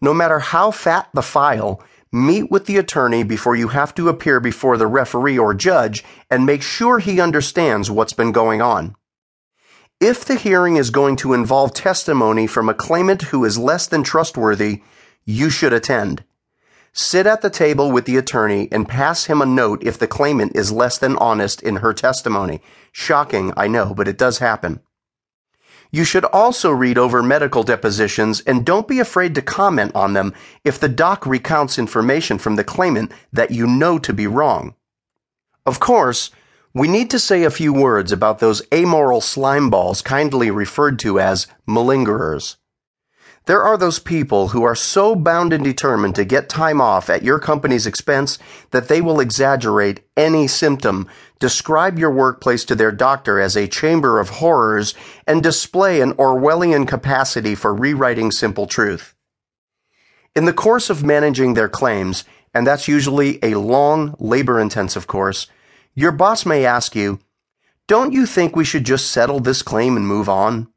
No matter how fat the file, meet with the attorney before you have to appear before the referee or judge and make sure he understands what's been going on. If the hearing is going to involve testimony from a claimant who is less than trustworthy, you should attend. Sit at the table with the attorney and pass him a note if the claimant is less than honest in her testimony. Shocking, I know, but it does happen. You should also read over medical depositions and don't be afraid to comment on them if the doc recounts information from the claimant that you know to be wrong. Of course, we need to say a few words about those amoral slime balls kindly referred to as malingerers. There are those people who are so bound and determined to get time off at your company's expense that they will exaggerate any symptom, describe your workplace to their doctor as a chamber of horrors, and display an Orwellian capacity for rewriting simple truth. In the course of managing their claims, and that's usually a long, labor intensive course, your boss may ask you, Don't you think we should just settle this claim and move on?